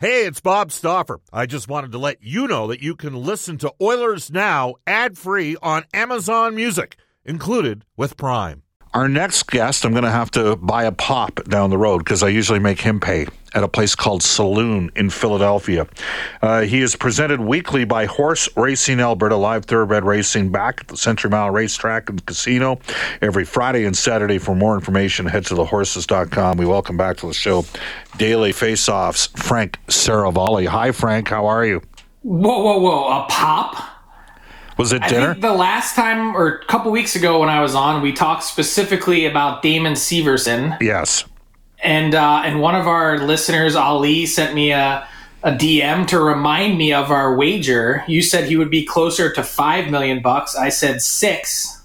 Hey, it's Bob Stauffer. I just wanted to let you know that you can listen to Oilers Now ad free on Amazon Music, included with Prime. Our next guest, I'm going to have to buy a pop down the road because I usually make him pay at a place called Saloon in Philadelphia. Uh, he is presented weekly by Horse Racing Alberta, live thoroughbred racing back at the Century Mile Racetrack and Casino every Friday and Saturday. For more information, head to thehorses.com. We welcome back to the show Daily Faceoff's, Frank Seravalli. Hi, Frank. How are you? Whoa, whoa, whoa! A pop? Was it dinner? the last time or a couple weeks ago when I was on, we talked specifically about Damon Severson, yes. And uh, and one of our listeners, Ali, sent me a a DM to remind me of our wager. You said he would be closer to five million bucks. I said six,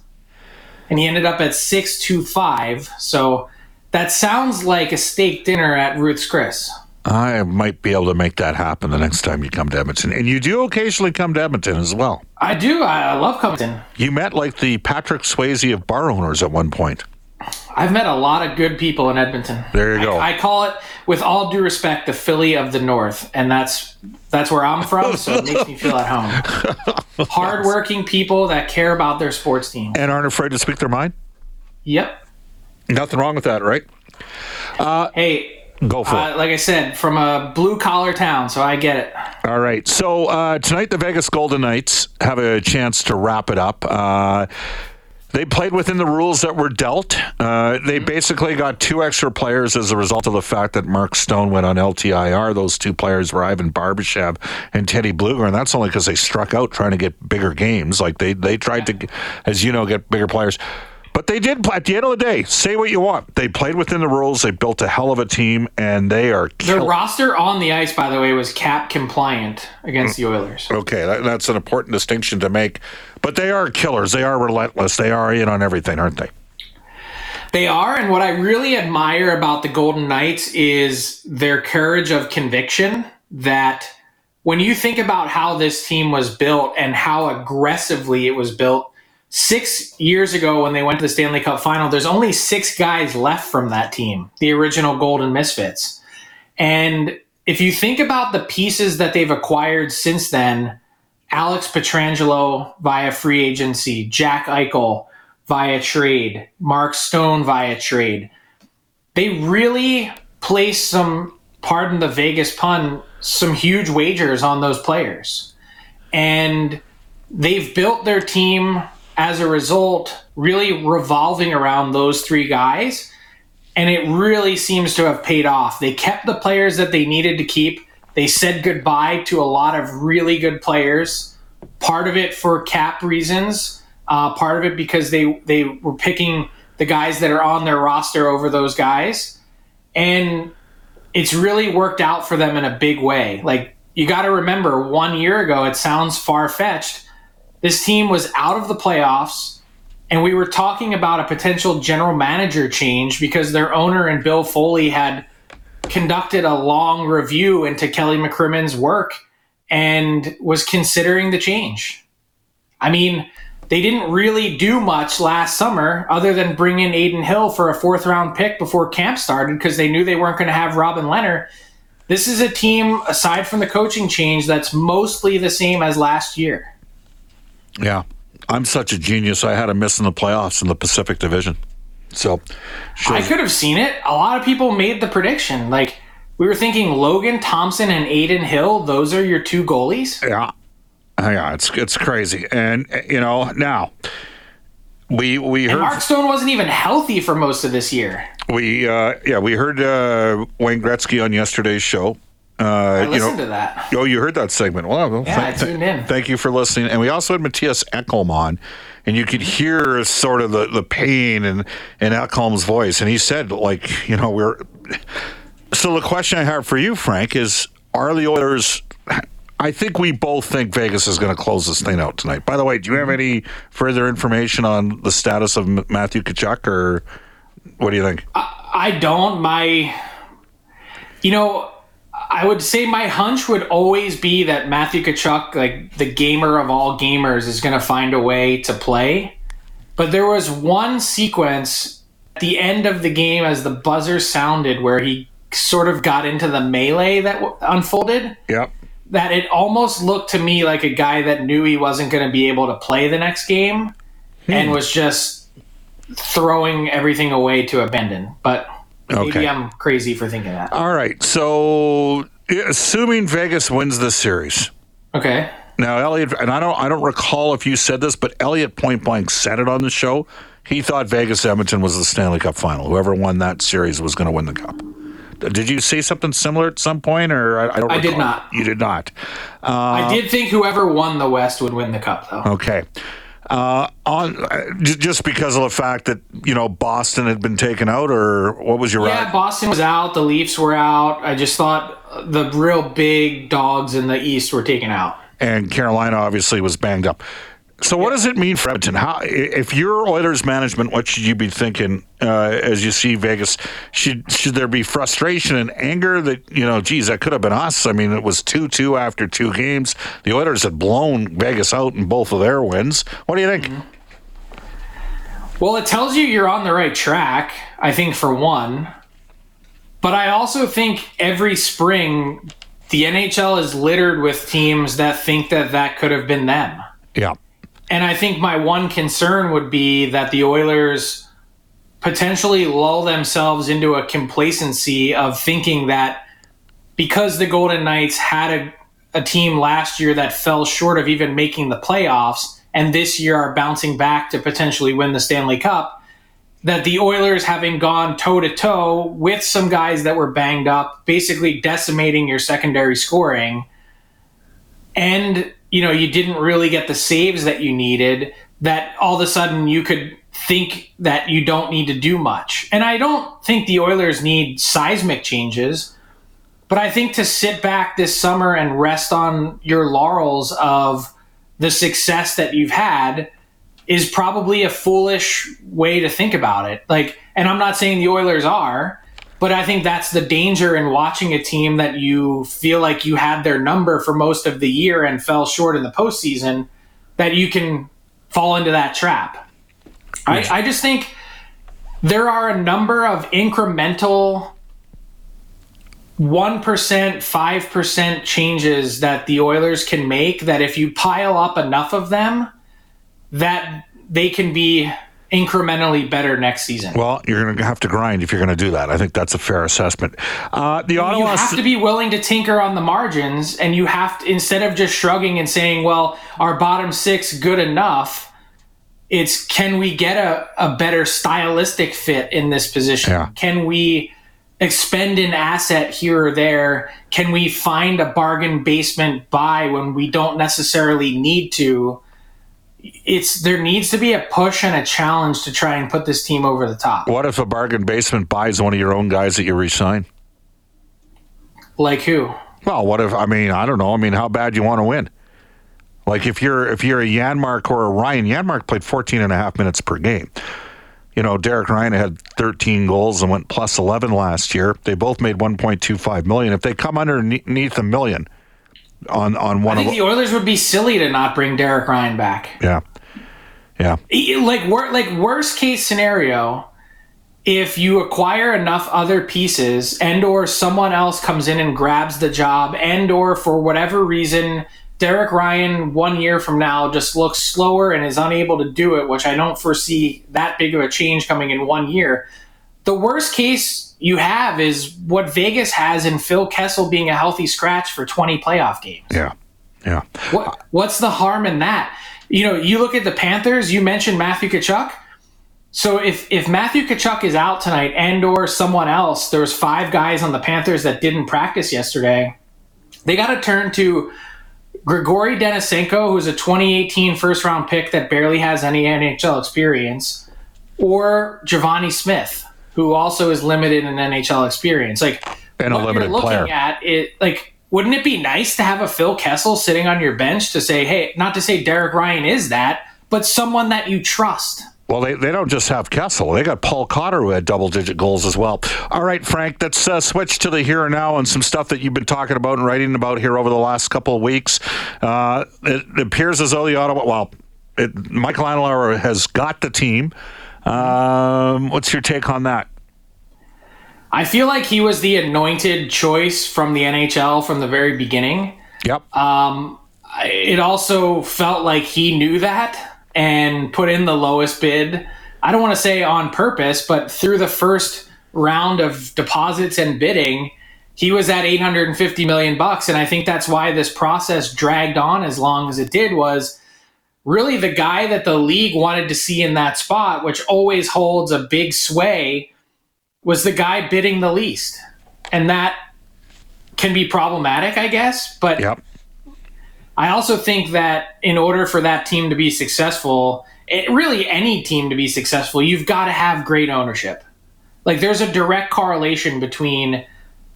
and he ended up at six two five. So that sounds like a steak dinner at Ruth's Chris. I might be able to make that happen the next time you come to Edmonton. And you do occasionally come to Edmonton as well. I do. I I love Compton. You met like the Patrick Swayze of bar owners at one point. I've met a lot of good people in Edmonton. There you go. I, I call it, with all due respect, the Philly of the North, and that's that's where I'm from. So it makes me feel at home. Hardworking people that care about their sports team. And aren't afraid to speak their mind? Yep. Nothing wrong with that, right? Hey, Go for uh, like I said, from a blue collar town, so I get it. it. All right. So uh, tonight, the Vegas Golden Knights have a chance to wrap it up. Uh, they played within the rules that were dealt. Uh, they basically got two extra players as a result of the fact that Mark Stone went on LTIR. Those two players were Ivan Barbashev and Teddy Blueger, and that's only because they struck out trying to get bigger games. Like they they tried to, as you know, get bigger players. But they did. At the end of the day, say what you want. They played within the rules. They built a hell of a team, and they are. Their roster on the ice, by the way, was cap compliant against the Oilers. Okay, that, that's an important distinction to make. But they are killers. They are relentless. They are in on everything, aren't they? They are, and what I really admire about the Golden Knights is their courage of conviction. That when you think about how this team was built and how aggressively it was built, six years ago when they went to the Stanley Cup final, there's only six guys left from that team, the original Golden Misfits. And if you think about the pieces that they've acquired since then, Alex Pietrangelo via free agency, Jack Eichel via trade, Mark Stone via trade. They really placed some, pardon the Vegas pun, some huge wagers on those players. And they've built their team as a result, really revolving around those three guys. And it really seems to have paid off. They kept the players that they needed to keep. They said goodbye to a lot of really good players. Part of it for cap reasons, uh, part of it because they they were picking the guys that are on their roster over those guys, and it's really worked out for them in a big way. Like you got to remember, one year ago, it sounds far fetched. This team was out of the playoffs, and we were talking about a potential general manager change because their owner and Bill Foley had conducted a long review into Kelly McCrimmon's work and was considering the change. I mean, they didn't really do much last summer other than bring in Adin Hill for a fourth round pick before camp started because they knew they weren't going to have Robin Lehner. This is a team, aside from the coaching change, that's mostly the same as last year. Yeah. I'm such a genius. I had a miss in the playoffs in the Pacific Division. So, I could have seen it. A lot of people made the prediction. Like, we were thinking Logan Thompson and Adin Hill, those are your two goalies. yeah. Yeah, it's it's crazy. And you know, now we we And heard Mark Stone wasn't even healthy for most of this year. we uh yeah, we heard uh Wayne Gretzky on yesterday's show. Uh I you know, to that. Oh, you heard that segment. Well, well, Yeah, I th- tuned in. Thank you for listening. And we also had Mattias Ekholm on, and you could hear sort of the, the pain in, in Ekholm's voice. And he said, like, you know, we're. So the question I have for you, Frank, is are the Oilers. I think we both think Vegas is going to close this thing out tonight. By the way, do you have any further information on the status of M- Matthew Tkachuk, or what do you think? I don't. My, you know, I would say my hunch would always be that Matthew Tkachuk, like the gamer of all gamers, is going to find a way to play. But there was one sequence at the end of the game as the buzzer sounded where he sort of got into the melee that w- unfolded, Yep. that it almost looked to me like a guy that knew he wasn't going to be able to play the next game hmm. and was just throwing everything away to abandon. But maybe I'm crazy for thinking that. All right. So, assuming Vegas wins this series, Okay. now Elliot, and I don't, I don't recall if you said this, but Elliot point blank said it on the show. He thought Vegas Edmonton was the Stanley Cup final. Whoever won that series was going to win the cup. Did you say something similar at some point, or I, I don't? I did not. You did not. I uh, did think whoever won the West would win the cup, though. Okay. Uh, on uh, just because of the fact that you know Boston had been taken out, or what was your Yeah, Boston was out. The Leafs were out. I just thought the real big dogs in the East were taken out. and Carolina obviously was banged up. So what does it mean for Edmonton? How, if you're Oilers management, what should you be thinking uh, as you see Vegas? Should should there be frustration and anger that you know, geez, that could have been us? I mean, it was two two after two games. The Oilers had blown Vegas out in both of their wins. What do you think? Well, it tells you you're on the right track, I think, for one. But I also think every spring, the NHL is littered with teams that think that that could have been them. Yeah, And I think my one concern would be that the Oilers potentially lull themselves into a complacency of thinking that because the Golden Knights had a, a team last year that fell short of even making the playoffs and this year are bouncing back to potentially win the Stanley Cup, that the Oilers having gone toe to toe with some guys that were banged up, basically decimating your secondary scoring and you know you didn't really get the saves that you needed that all of a sudden you could think that you don't need to do much. And i don't think the oilers need seismic changes but i think to sit back this summer and rest on your laurels of the success that you've had is probably a foolish way to think about it. Like and i'm not saying the oilers are but I think that's the danger in watching a team that you feel like you had their number for most of the year and fell short in the postseason, that you can fall into that trap. I, I just think there are a number of incremental 1%, 5% changes that the Oilers can make that if you pile up enough of them, that they can be incrementally better next season. well, you're going to have to grind if you're going to do that. I think that's a fair assessment. Uh, the you Ottawa, have to be willing to tinker on the margins and you have to instead of just shrugging and saying well our bottom six good enough it's can we get a, a better stylistic fit in this position Yeah. can we expend an asset here or there can we find a bargain basement buy when we don't necessarily need to it's there needs to be a push and a challenge to try and put this team over the top what if a bargain basement buys one of your own guys that you resign? like who Well, what if I mean I don't know. I mean, how bad you want to win? Like if you're if you're a Janmark or a Ryan, Janmark played 14 and a half minutes per game. You know, Derek Ryan had 13 goals and went plus 11 last year. They both made 1.25 million. If they come underneath a million on on one I of think the Oilers would be silly to not bring Derek Ryan back. yeah, yeah, like wor- like worst case scenario if you acquire enough other pieces and or someone else comes in and grabs the job and or for whatever reason Derek Ryan one year from now just looks slower and is unable to do it which I don't foresee that big of a change coming in one year the worst case you have is what Vegas has in Phil Kessel being a healthy scratch for 20 playoff games yeah, yeah. what what's the harm in that? You know, you look at the Panthers. You mentioned Matthew Tkachuk. So if if Matthew Tkachuk is out tonight and or someone else, there's five guys on the Panthers that didn't practice yesterday. They got to turn to Grigori Denisenko, who's a 2018 first round pick that barely has any NHL experience, or Givani Smith, who also is limited in NHL experience. Like And a limited looking player. at it like wouldn't it be nice to have a Phil Kessel sitting on your bench to say, hey, not to say Derek Ryan is that, but someone that you trust. Well, they, they don't just have Kessel. They got Paul Cotter who had double digit goals as well. All right, Frank, let's uh, switch to the here and now and some stuff that you've been talking about and writing about here over the last couple of weeks. Uh, it, it appears as though the Ottawa, well, it, Michael Andlauer has got the team. Um, what's your take on that? I feel like he was the anointed choice from the NHL from the very beginning. Yep. Um, it also felt like he knew that and put in the lowest bid. I don't want to say on purpose, but through the first round of deposits and bidding, he was at 850 million bucks and I think that's why this process dragged on as long as it did was really the guy that the league wanted to see in that spot, which always holds a big sway, was the guy bidding the least. And that can be problematic, I guess, but Yep. I also think that in order for that team to be successful, it, really any team to be successful, you've got to have great ownership. Like there's a direct correlation between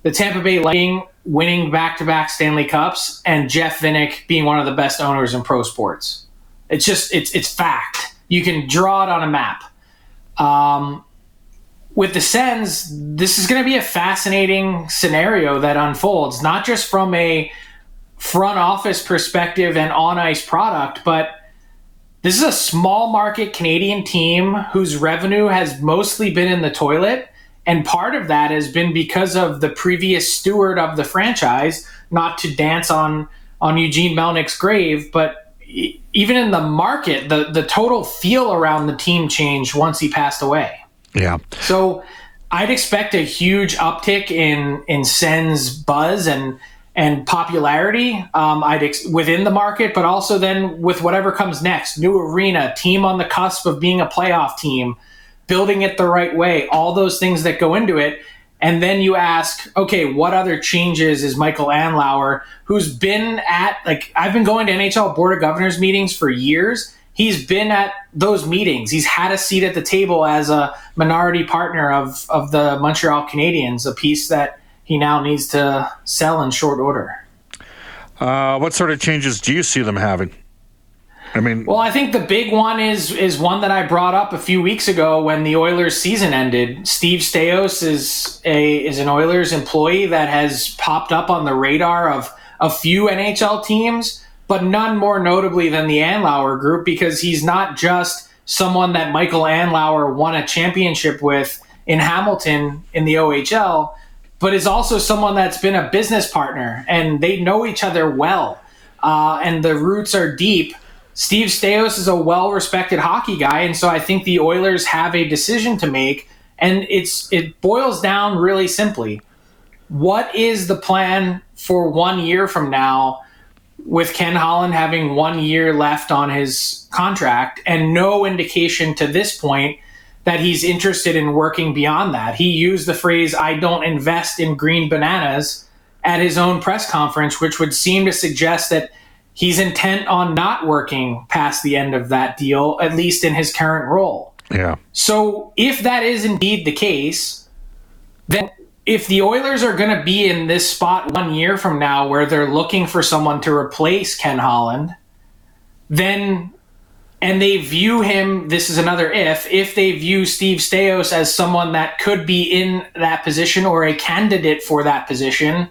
the Tampa Bay Lightning winning back-to-back Stanley Cups and Jeff Vinik being one of the best owners in pro sports. It's just it's it's fact. You can draw it on a map. Um, with the Sens, this is going to be a fascinating scenario that unfolds, not just from a front office perspective and on ice product, but this is a small market Canadian team whose revenue has mostly been in the toilet. And part of that has been because of the previous steward of the franchise, not to dance on, on Eugene Melnyk's grave, but even in the market, the, the total feel around the team changed once he passed away. Yeah. So I'd expect a huge uptick in in Sen's buzz and and popularity. Um, I'd ex- within the market, but also then with whatever comes next, new arena, team on the cusp of being a playoff team, building it the right way, all those things that go into it. And then you ask, okay, what other changes is Michael Andlauer, who's been at like I've been going to NHL Board of Governors meetings for years. He's been at those meetings. He's had a seat at the table as a minority partner of of the Montreal Canadiens, a piece that he now needs to sell in short order. Uh, what sort of changes do you see them having? I mean, Well, I think the big one is is one that I brought up a few weeks ago when the Oilers season ended. Steve Staios is a is an Oilers employee that has popped up on the radar of a few NHL teams, but none more notably than the Andlauer group because he's not just someone that Michael Andlauer won a championship with in Hamilton in the OHL, but is also someone that's been a business partner and they know each other well, uh, and the roots are deep. Steve Staios is a well-respected hockey guy, and so I think the Oilers have a decision to make, and it's it boils down really simply: what is the plan for one year from now? With Ken Holland having one year left on his contract and no indication to this point that he's interested in working beyond that. He used the phrase, I don't invest in green bananas at his own press conference, which would seem to suggest that he's intent on not working past the end of that deal, at least in his current role. yeah. So, if that is indeed the case, then if the Oilers are going to be in this spot one year from now where they're looking for someone to replace Ken Holland, then and they view him this is another if if they view Steve Staios as someone that could be in that position or a candidate for that position,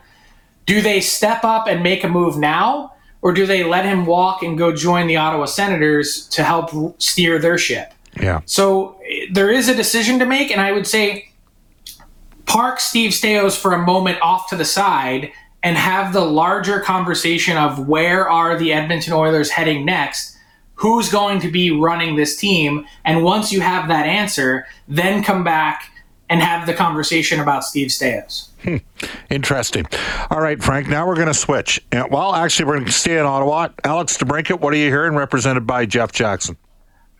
do they step up and make a move now or do they let him walk and go join the Ottawa Senators to help steer their ship? Yeah. So there is a decision to make, and I would say park Steve Staios for a moment off to the side and have the larger conversation of where are the Edmonton Oilers heading next? Who's going to be running this team? And once you have that answer, then come back and have the conversation about Steve Staios. Interesting. All right, Frank. Now we're going to switch. Well, actually, we're going to stay in Ottawa. Alex DeBrincat, what are you hearing? Represented by Jeff Jackson.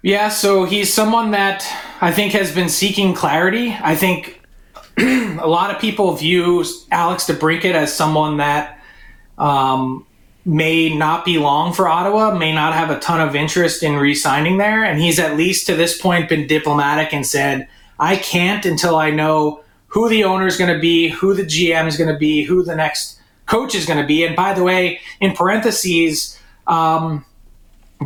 Yeah, so he's someone that I think has been seeking clarity. I think a lot of people view Alex DeBrincat as someone that um, may not be long for Ottawa, may not have a ton of interest in re-signing there, and he's at least to this point been diplomatic and said, "I can't until I know who the owner is going to be, who the GM is going to be, who the next coach is going to be." And by the way, in parentheses. Um,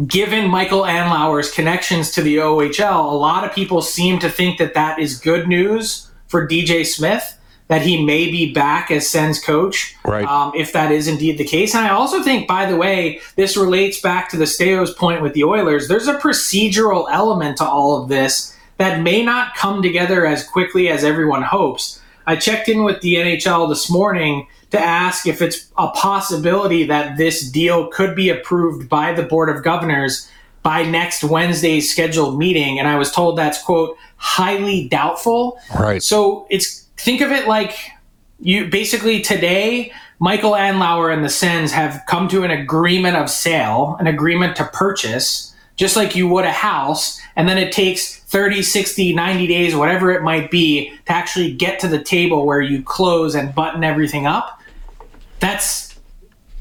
given Michael Andlauer's connections to the OHL, a lot of people seem to think that that is good news for DJ Smith, that he may be back as Sens coach, Right. um, if that is indeed the case. And I also think, by the way, this relates back to the Staios point with the Oilers. There's a procedural element to all of this that may not come together as quickly as everyone hopes. I checked in with the NHL this morning to ask if it's a possibility that this deal could be approved by the Board of Governors by next Wednesday's scheduled meeting. And I was told that's, quote, highly doubtful. Right. So it's think of it like you basically today, Michael Andlauer and the Sens have come to an agreement of sale, an agreement to purchase, just like you would a house. And then it takes 30, 60, 90 days, whatever it might be, to actually get to the table where you close and button everything up. That's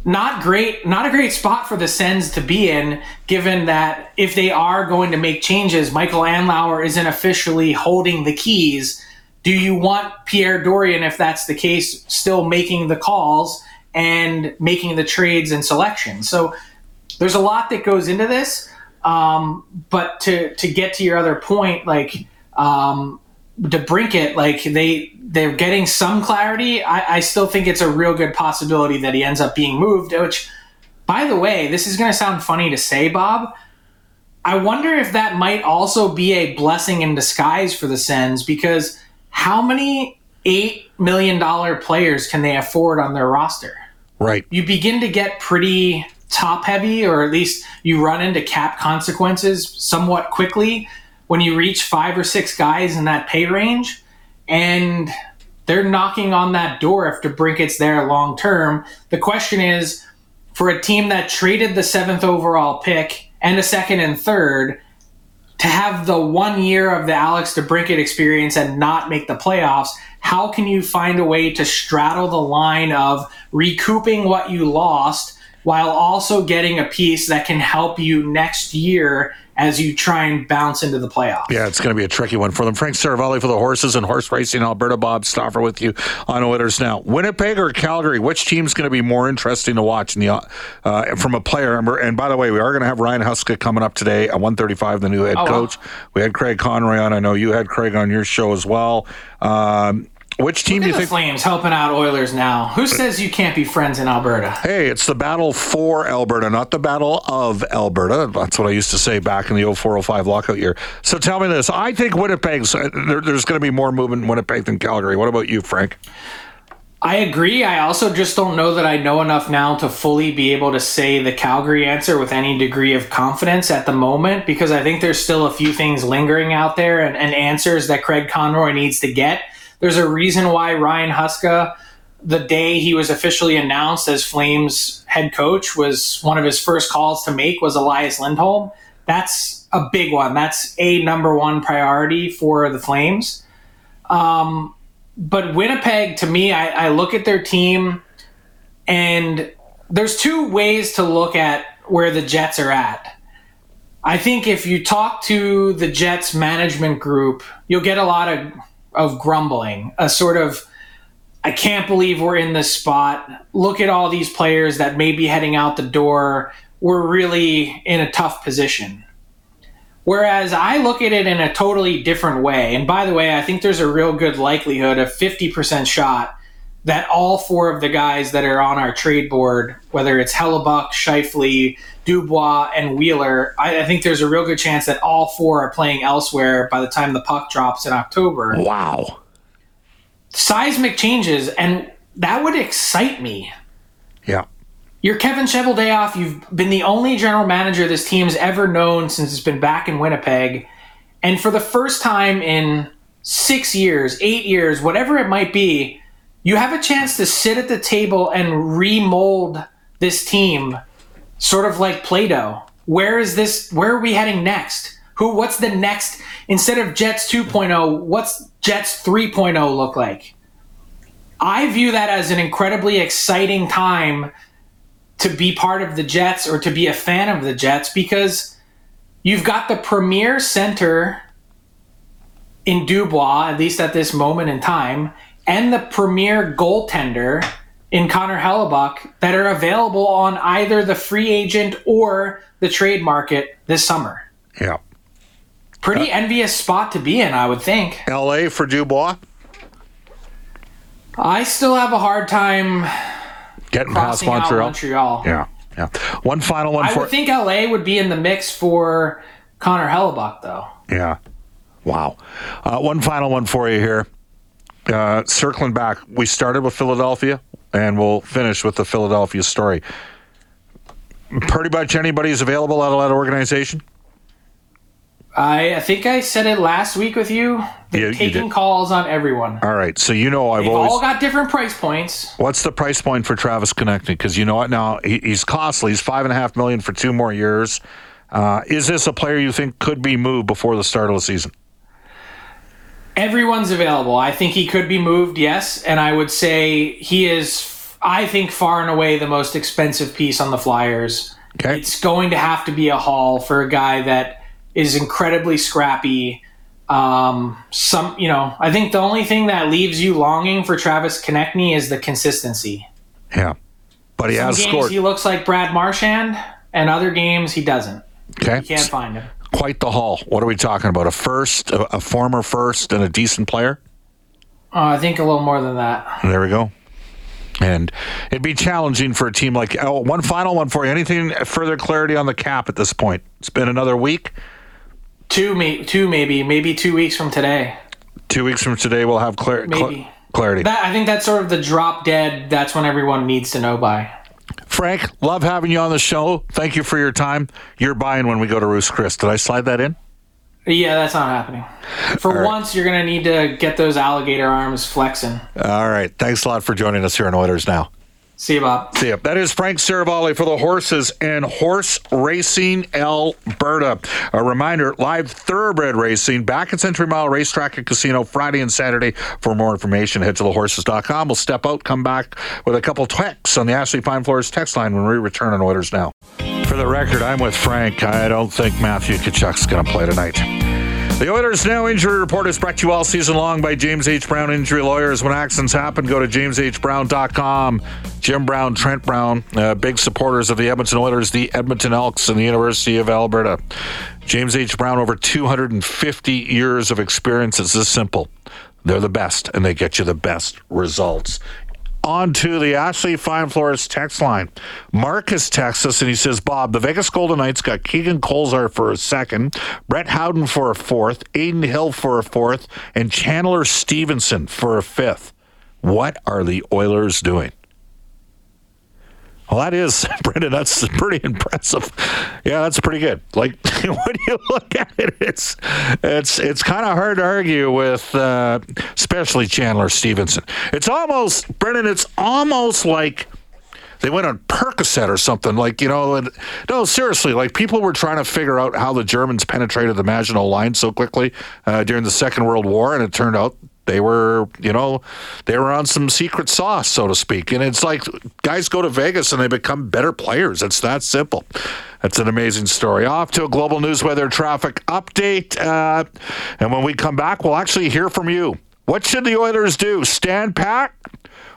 not great, not a great spot for the Sens to be in, given that if they are going to make changes, Michael Andlauer isn't officially holding the keys. Do you want Pierre Dorion, if that's the case, still making the calls and making the trades and selections? So there's a lot that goes into this. Um, but to to get to your other point, like um, DeBrincat, like they they're getting some clarity. I, I still think it's a real good possibility that he ends up being moved. Which, by the way, this is going to sound funny to say, Bob. I wonder if that might also be a blessing in disguise for the Sens because how many eight million dollar players can they afford on their roster? Right. You begin to get pretty top heavy, or at least you run into cap consequences somewhat quickly when you reach five or six guys in that pay range. And they're knocking on that door after DeBrincat's there long term. The question is for a team that traded the seventh overall pick and a second and third to have the one year of the Alex DeBrincat experience and not make the playoffs, how can you find a way to straddle the line of recouping what you lost while also getting a piece that can help you next year as you try and bounce into the playoffs. Yeah, it's going to be a tricky one for them. Frank Seravalli for the horses and horse racing. Alberta Bob Stauffer with you on Oilers now. Winnipeg or Calgary? Which team's going to be more interesting to watch in the uh, from a player? And by the way, we are going to have Ryan Huska coming up today at 1:35, the new head oh, coach. Wow. We had Craig Conroy on. I know you had Craig on your show as well. Um, which team do you the think? Flames helping out Oilers now. Who says you can't be friends in Alberta? Hey, it's the battle for Alberta, not the battle of Alberta. That's what I used to say back in the 0405 lockout year. So tell me this. I think Winnipeg's, uh, there, there's going to be more movement in Winnipeg than Calgary. What about you, Frank? I agree. I also just don't know that I know enough now to fully be able to say the Calgary answer with any degree of confidence at the moment because I think there's still a few things lingering out there and, and answers that Craig Conroy needs to get. There's a reason why Ryan Huska, the day he was officially announced as Flames head coach, was one of his first calls to make was Elias Lindholm. That's a big one. That's a number one priority for the Flames. Um, but Winnipeg, to me, I, I look at their team, and there's two ways to look at where the Jets are at. I think if you talk to the Jets management group, you'll get a lot of of grumbling, a sort of I can't believe we're in this spot. Look at all these players that may be heading out the door. We're really in a tough position. Whereas I look at it in a totally different way. And by the way, I think there's a real good likelihood, a 50% shot, that all four of the guys that are on our trade board, whether it's Hellebuyck, Scheifele, Dubois, and Wheeler, I, I, think there's a real good chance that all four are playing elsewhere by the time the puck drops in October. Wow. Seismic changes, and that would excite me. Yeah. You're Kevin Cheveldayoff. You've been the only general manager this team's ever known since it's been back in Winnipeg. And for the first time in six years, eight years, whatever it might be, you have a chance to sit at the table and remold this team sort of like Play-Doh. Where is this where are we heading next? Who what's the next instead of Jets 2.0, what's Jets 3.0 look like? I view that as an incredibly exciting time to be part of the Jets or to be a fan of the Jets because you've got the premier center in Dubois, at least at this moment in time, and the premier goaltender in Connor Hellebuyck that are available on either the free agent or the trade market this summer. Yeah. Pretty uh, envious spot to be in, I would think. LA for Dubois? I still have a hard time getting past Montreal. Montreal. Yeah. Yeah. One final one I for I think LA would be in the mix for Connor Hellebuyck though. Yeah. Wow. Uh, one final one for you here. Uh, circling back, we started with Philadelphia, and we'll finish with the Philadelphia story. Pretty much anybody is available out of that organization. I, I think I said it last week with you. They're Yeah, taking did. calls on everyone. All right, so you know I've They've always. all got different price points. What's the price point for Travis Konecny? Because you know what now he, he's costly. He's five and a half million for two more years. Uh, is this a player you think could be moved before the start of the season? Everyone's available. I think he could be moved, yes. And I would say he is, I think, far and away the most expensive piece on the Flyers. Okay. It's going to have to be a haul for a guy that is incredibly scrappy. Um, some, you know, I think the only thing that leaves you longing for Travis Konecny is the consistency. Yeah, but he Some has games scored. he looks like Brad Marchand, and other games he doesn't. Okay, You can't find him. Quite the haul. What are we talking about? A first, a, a former first, and a decent player. Uh, I think a little more than that. There we go. And it'd be challenging for a team like oh, one final one for you. Anything further clarity on the cap at this point? It's been another week. Two, may, two maybe, maybe two weeks from today. Two weeks from today, we'll have clar- cl- Maybe. clarity. That I think that's sort of the drop dead. That's when everyone needs to know by. Frank, love having you on the show. Thank you for your time. You're buying when we go to Ruth's Chris. Did I slide that in? Yeah, that's not happening. For right. once, you're gonna need to get those alligator arms flexing. All right. Thanks a lot for joining us here on Oilers Now. See you, Bob. See you. That is Frank Seravalli for the horses and Horse Racing Alberta. A reminder live thoroughbred racing back at Century Mile Racetrack and Casino Friday and Saturday. For more information, head to thehorses.com. We'll step out, come back with a couple texts on the Ashley Fine Floors text line when we return on Oilers Now. For the record, I'm with Frank. I don't think Matthew Tkachuk's going to play tonight. The Oilers Now Injury Report is brought to you all season long by James H. Brown Injury Lawyers. When accidents happen, go to jameshbrown.com. Jim Brown, Trent Brown, uh, big supporters of the Edmonton Oilers, the Edmonton Elks, and the University of Alberta. James H. Brown, over 250 years of experience. It's this simple. They're the best, and they get you the best results. On to the Ashley Fine Floors text line. Marcus texts us and he says, Bob, the Vegas Golden Knights got Keegan Kolesar for a second, Brett Howden for a fourth, Adin Hill for a fourth, and Chandler Stephenson for a fifth. What are the Oilers doing? Well, that is, Brendan, that's pretty impressive. Yeah, that's pretty good. Like, when you look at it, it's it's it's kind of hard to argue with, uh, especially Chandler Stephenson. It's almost, Brendan, it's almost like they went on Percocet or something. Like, you know, and, no, seriously, like people were trying to figure out how the Germans penetrated the Maginot Line so quickly uh, during the Second World War, and it turned out they were, you know, they were on some secret sauce, so to speak. And it's like guys go to Vegas and they become better players. It's that simple. That's an amazing story. Off to a global news weather traffic update. Uh, and when we come back, we'll actually hear from you. What should the Oilers do? Stand pat?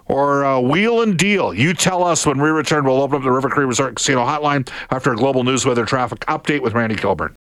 or uh, wheel and deal? You tell us when we return. We'll open up the River Cree Resort Casino hotline after a global news weather traffic update with Randy Kilburn.